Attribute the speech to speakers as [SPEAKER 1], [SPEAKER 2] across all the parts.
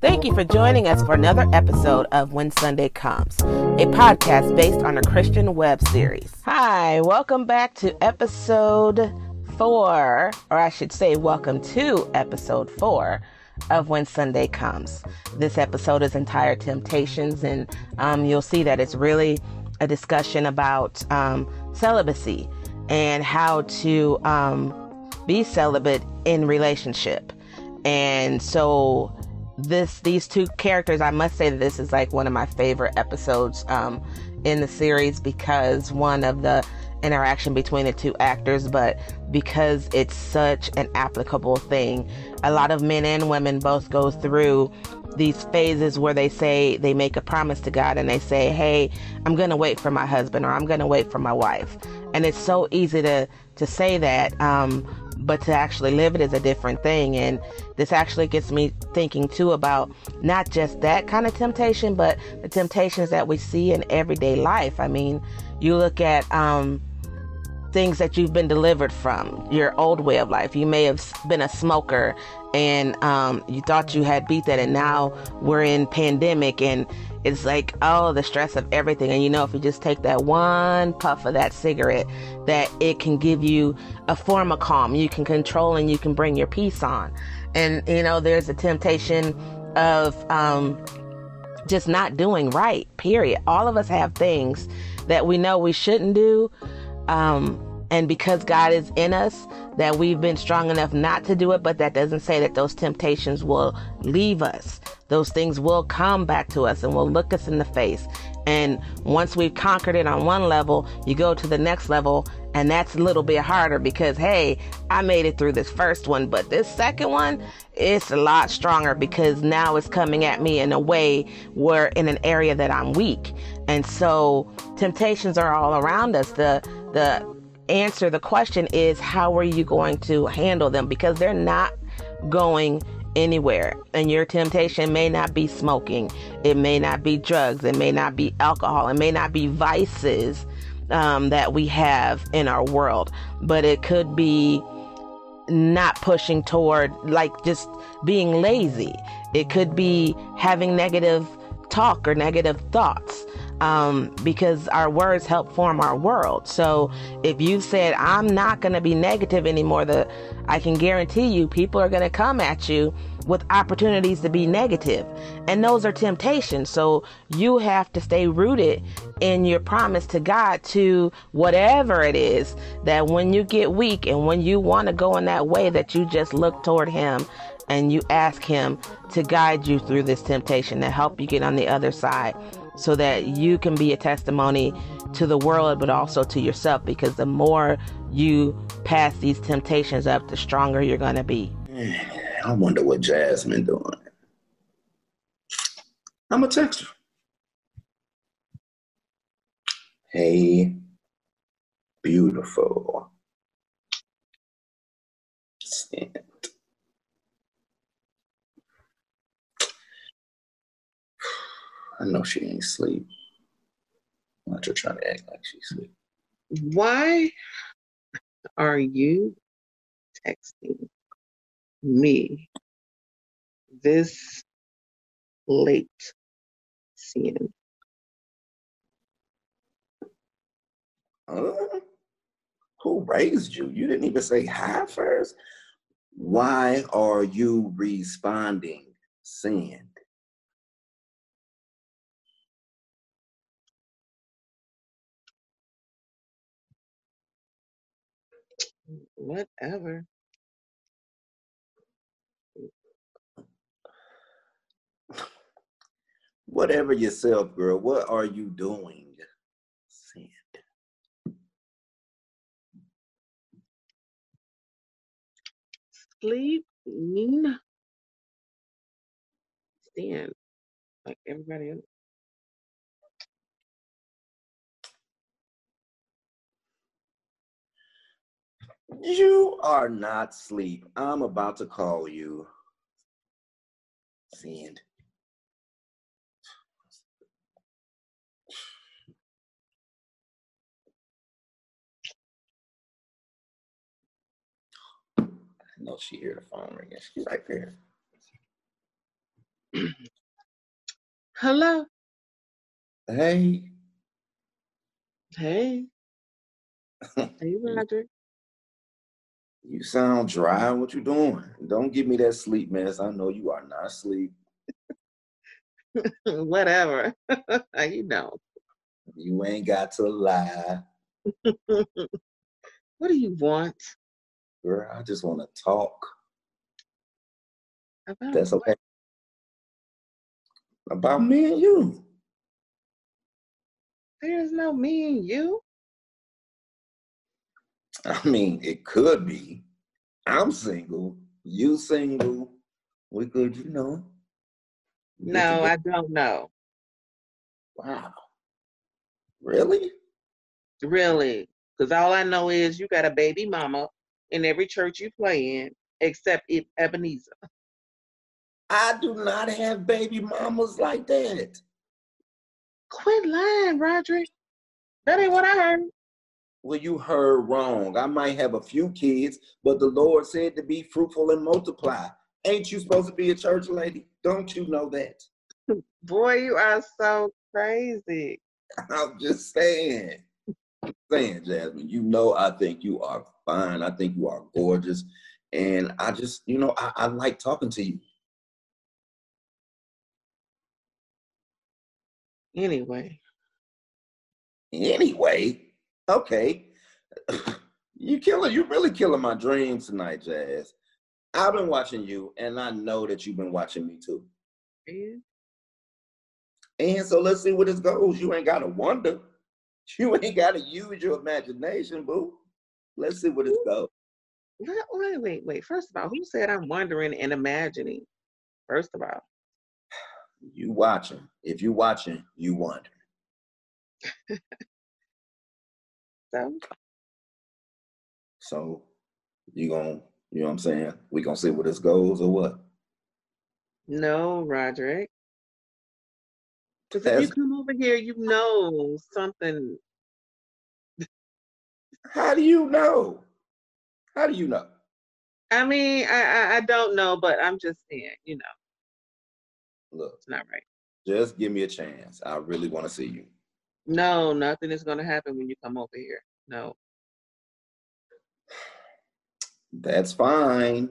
[SPEAKER 1] Thank you for joining us for another episode of When Sunday Comes, a podcast based on a Christian web series. Hi, welcome back to episode four, or I should say, welcome to episode four of When Sunday Comes. This episode is entire temptations, and um, you'll see that it's really a discussion about um, celibacy and how to um, be celibate in relationship. And so, this these two characters i must say that this is like one of my favorite episodes um, in the series because one of the interaction between the two actors but because it's such an applicable thing. A lot of men and women both go through these phases where they say they make a promise to god and they say hey i'm gonna wait for my husband or i'm gonna wait for my wife. And it's so easy to to say that um, but to actually live it is a different thing. And this actually gets me thinking too about not just that kind of temptation, but the temptations that we see in everyday life. I mean, you look at um, things that you've been delivered from your old way of life. You may have been a smoker and um, you thought you had beat that, and now we're in pandemic and it's like oh the stress of everything. And you know if you just take that one puff of that cigarette that it can give you a form of calm you can control and you can bring your peace on. And you know there's a temptation of um, just not doing right period. All of us have things that we know we shouldn't do um, and because God is in us, that we've been strong enough not to do it, but that doesn't say that those temptations will leave us. Those things will come back to us and will look us in the face. And once we've conquered it on one level, you go to the next level, and that's a little bit harder because, hey, I made it through this first one, but this second one, it's a lot stronger because now it's coming at me in a way where in an area that I'm weak. And so temptations are all around us. The, the, answer the question is how are you going to handle them? Because they're not going anywhere. And your temptation may not be smoking. It may not be drugs. It may not be alcohol. It may not be vices um, that we have in our world. But it could be not pushing toward like just being lazy. It could be having negative talk or negative thoughts um, because our words help form our world. So if you said, I'm not going to be negative anymore, the, I can guarantee you people are going to come at you with opportunities to be negative. And those are temptations. So you have to stay rooted in your promise to God to whatever it is that when you get weak and when you want to go in that way that you just look toward Him and you ask Him to guide you through this temptation to help you get on the other side so that you can be a testimony to the world, but also to yourself. Because the more you pass these temptations up, the stronger you're going to be.
[SPEAKER 2] I wonder what Jasmine doing. I'm a texter. Hey, beautiful. Stand. I know she ain't sleep. I'm not just trying to act like she's sleep.
[SPEAKER 3] Why are you texting me this late, seeing?
[SPEAKER 2] Uh, who raised you? You didn't even say hi first. Why are you responding, sin?
[SPEAKER 3] Whatever.
[SPEAKER 2] Whatever yourself, girl. What are you doing? Sand.
[SPEAKER 3] Sleeping. Stand like everybody else.
[SPEAKER 2] You are not sleep. I'm about to call you. Send. I know she hear the phone ringing. She's right there.
[SPEAKER 3] Hello.
[SPEAKER 2] Hey.
[SPEAKER 3] Hey. Hey, Roger.
[SPEAKER 2] You sound dry. What you doing? Don't give me that sleep mess. I know you are not asleep.
[SPEAKER 3] Whatever. you know.
[SPEAKER 2] You ain't got to lie.
[SPEAKER 3] what do you want?
[SPEAKER 2] Girl, I just want to talk.
[SPEAKER 3] About
[SPEAKER 2] That's
[SPEAKER 3] what?
[SPEAKER 2] okay. About me and you.
[SPEAKER 3] There's no me and you.
[SPEAKER 2] I mean, it could be. I'm single. You single. We could, you know.
[SPEAKER 3] No, I don't know.
[SPEAKER 2] Wow. Really?
[SPEAKER 3] Really. Because all I know is you got a baby mama in every church you play in, except E- Ebenezer.
[SPEAKER 2] I do not have baby mamas like that.
[SPEAKER 3] Quit lying, Roderick. That ain't what I heard.
[SPEAKER 2] Well, you heard wrong. I might have a few kids, but the Lord said to be fruitful and multiply. Ain't you supposed to be a church lady? Don't you know that?
[SPEAKER 3] Boy, you are so crazy.
[SPEAKER 2] I'm just saying. saying, Jasmine, you know I think you are fine. I think you are gorgeous. And I just, you know, I, I like talking to you.
[SPEAKER 3] Anyway,
[SPEAKER 2] Anyway, okay. you killing, you really killing my dreams tonight, Jazz. I've been watching you, and I know that you've been watching me too.
[SPEAKER 3] man,
[SPEAKER 2] And so let's see where this goes. You ain't gotta wonder. You ain't gotta use your imagination, boo. Let's see where this goes.
[SPEAKER 3] wait, wait, wait, wait. First of all, who said I'm wondering and imagining? First of all,
[SPEAKER 2] You watching. If you watching, you wonder.
[SPEAKER 3] so
[SPEAKER 2] So you gonna, you know what I'm saying? We gonna see where this goes or what?
[SPEAKER 3] no, Roderick. Because if you come over here, you know something.
[SPEAKER 2] How do you know? How do you know?
[SPEAKER 3] I mean, I, I I don't know, but I'm just saying, you know,
[SPEAKER 2] Look,
[SPEAKER 3] it's not right.
[SPEAKER 2] just give me a chance. I really want to see you.
[SPEAKER 3] No, nothing is gonna happen when you come over here. No.
[SPEAKER 2] That's fine.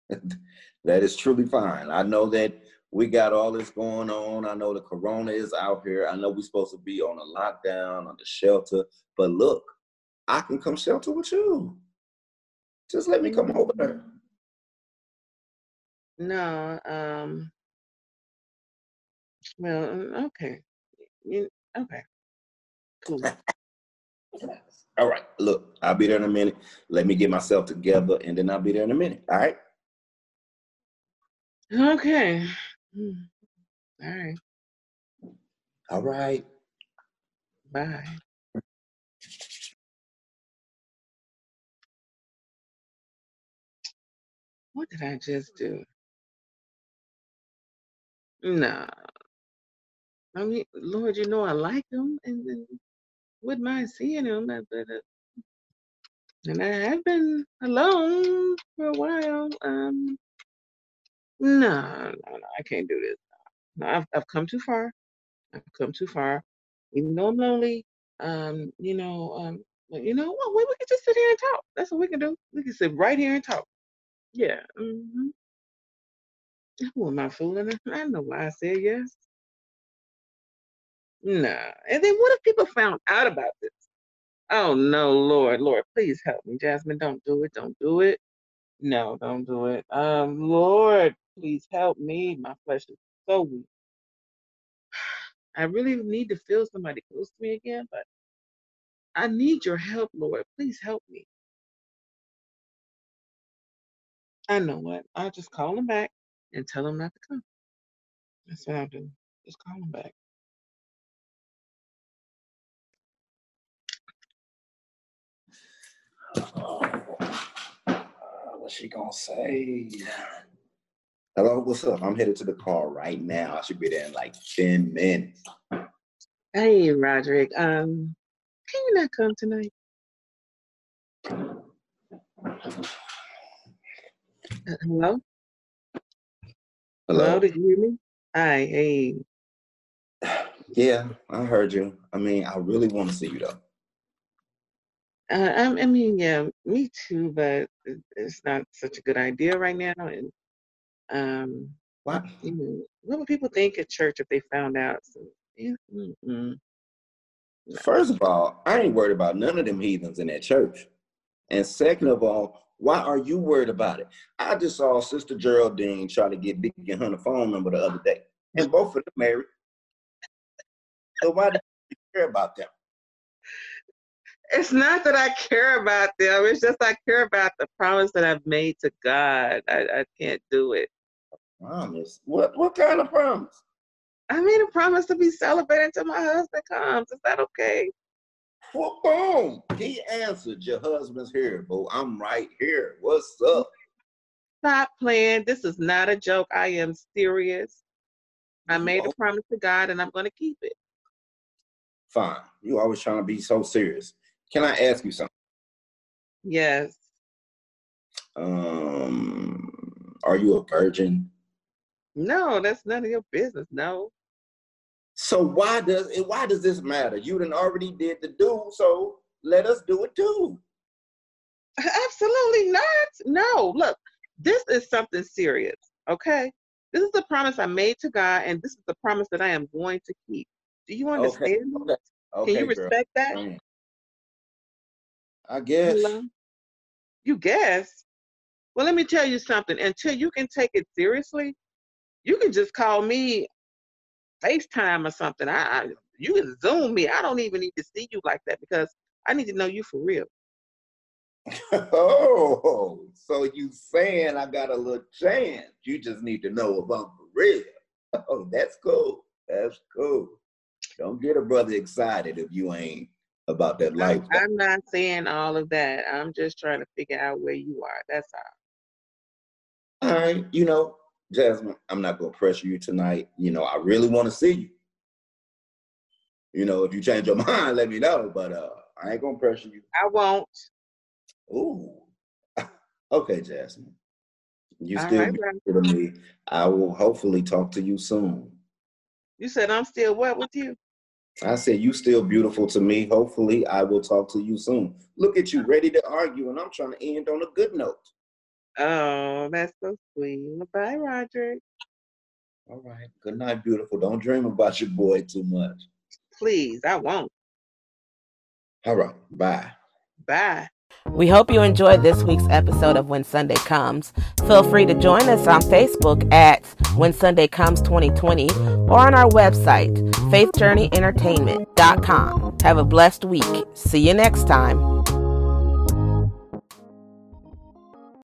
[SPEAKER 2] that is truly fine. I know that we got all this going on. I know the corona is out here. I know we're supposed to be on a lockdown, on the shelter. But look, I can come shelter with you. Just let me come over there.
[SPEAKER 3] No, um, well, mm, okay. You, okay. Cool.
[SPEAKER 2] All right, look, I'll be there in a minute. Let me get myself together and then I'll be there in a minute. All right.
[SPEAKER 3] Okay. Mm. All right.
[SPEAKER 2] All right.
[SPEAKER 3] Bye. What did I just do? No. I mean, Lord, you know I like him and, and wouldn't mind seeing him, but, uh, and I have been alone for a while. Um, no, no, no, I can't do this. No, I've I've come too far. I've come too far. Even though I'm lonely, um, you know, um, but you know what? We, we can just sit here and talk. That's what we can do. We can sit right here and talk. Yeah. Mm-hmm. Who am I fooling? I know why I said yes. Nah. And then what if people found out about this? Oh no, Lord, Lord, please help me. Jasmine, don't do it. Don't do it. No, don't do it. Um, Lord, please help me. My flesh is so weak. I really need to feel somebody close to me again, but I need your help, Lord. Please help me. I know what. I'll just call him back and tell him not to come. That's what I'll do. Just call him back.
[SPEAKER 2] What's she gonna say? Hello, what's up? I'm headed to the car right now. I should be there in like 10 minutes.
[SPEAKER 3] Hey, Roderick. Um, can you not come tonight? Uh, hello? Hello,
[SPEAKER 2] Hello.
[SPEAKER 3] did you hear me? Hi, hey.
[SPEAKER 2] Yeah, I heard you. I mean, I really want to see you though.
[SPEAKER 3] Uh, I, I mean, yeah, me too, but it's not such a good idea right now. And um,
[SPEAKER 2] What?
[SPEAKER 3] you know, what would people think at church if they found out? So, yeah.
[SPEAKER 2] First of all, I ain't worried about none of them heathens in that church. And second of all, why are you worried about it? I just saw Sister Geraldine try to get Dickie and Hunter phone number the other day, and both of them married. So why do you care about them?
[SPEAKER 3] It's not that I care about them. It's just I care about the promise that I've made to God. I, I can't do it.
[SPEAKER 2] Promise? What? What kind of promise?
[SPEAKER 3] I made a promise to be celibate until my husband comes. Is that okay?
[SPEAKER 2] Well, boom! He answered. Your husband's here, boo. I'm right here. What's up?
[SPEAKER 3] Stop playing. This is not a joke. I am serious. I made a promise to God and I'm going to keep it.
[SPEAKER 2] Fine. You always trying to be so serious. Can I ask you something?
[SPEAKER 3] Yes.
[SPEAKER 2] Um, are you a virgin?
[SPEAKER 3] No, that's none of your business. No.
[SPEAKER 2] So why does it? Why does this matter? You done already did the do, so let us do it too.
[SPEAKER 3] Absolutely not. No. Look, this is something serious. Okay. This is the promise I made to God, and this is the promise that I am going to keep. Do you understand?
[SPEAKER 2] Okay.
[SPEAKER 3] Can
[SPEAKER 2] Okay,
[SPEAKER 3] you
[SPEAKER 2] girl.
[SPEAKER 3] respect that?
[SPEAKER 2] I guess.
[SPEAKER 3] You guess. Well, let me tell you something. Until you can take it seriously, you can just call me FaceTime or something. I, I you can Zoom me. I don't even need to see you like that because I need to know you for real.
[SPEAKER 2] Oh, so you saying I got a little chance? You just need to know if I'm for real. Oh, that's cool. That's cool. Don't get a brother excited if you ain't about that life.
[SPEAKER 3] I'm not saying all of that. I'm just trying to figure out where you are. That's all.
[SPEAKER 2] All right, you know, Jasmine, I'm not gonna pressure you tonight. You know, I really want to see you. You know, if you change your mind, let me know. But uh, I ain't gonna pressure you.
[SPEAKER 3] I won't.
[SPEAKER 2] Ooh. Okay, Jasmine. You
[SPEAKER 3] All
[SPEAKER 2] still
[SPEAKER 3] right,
[SPEAKER 2] to me. I will hopefully talk to you soon.
[SPEAKER 3] You said I'm still what with you?
[SPEAKER 2] I said you still beautiful to me. Hopefully, I will talk to you soon. Look at you, ready to argue, and I'm trying to end on a good note.
[SPEAKER 3] Oh, that's so sweet. Bye, Roderick.
[SPEAKER 2] All right. Good night, beautiful. Don't dream about your boy too much.
[SPEAKER 3] Please, I won't.
[SPEAKER 2] All right. Bye.
[SPEAKER 3] Bye.
[SPEAKER 1] We hope you enjoyed this week's episode of When Sunday Comes. Feel free to join us on Facebook at When Sunday Comes 2020 or on our website, faithjourneyentertainment.com. Have a blessed week. See you next time.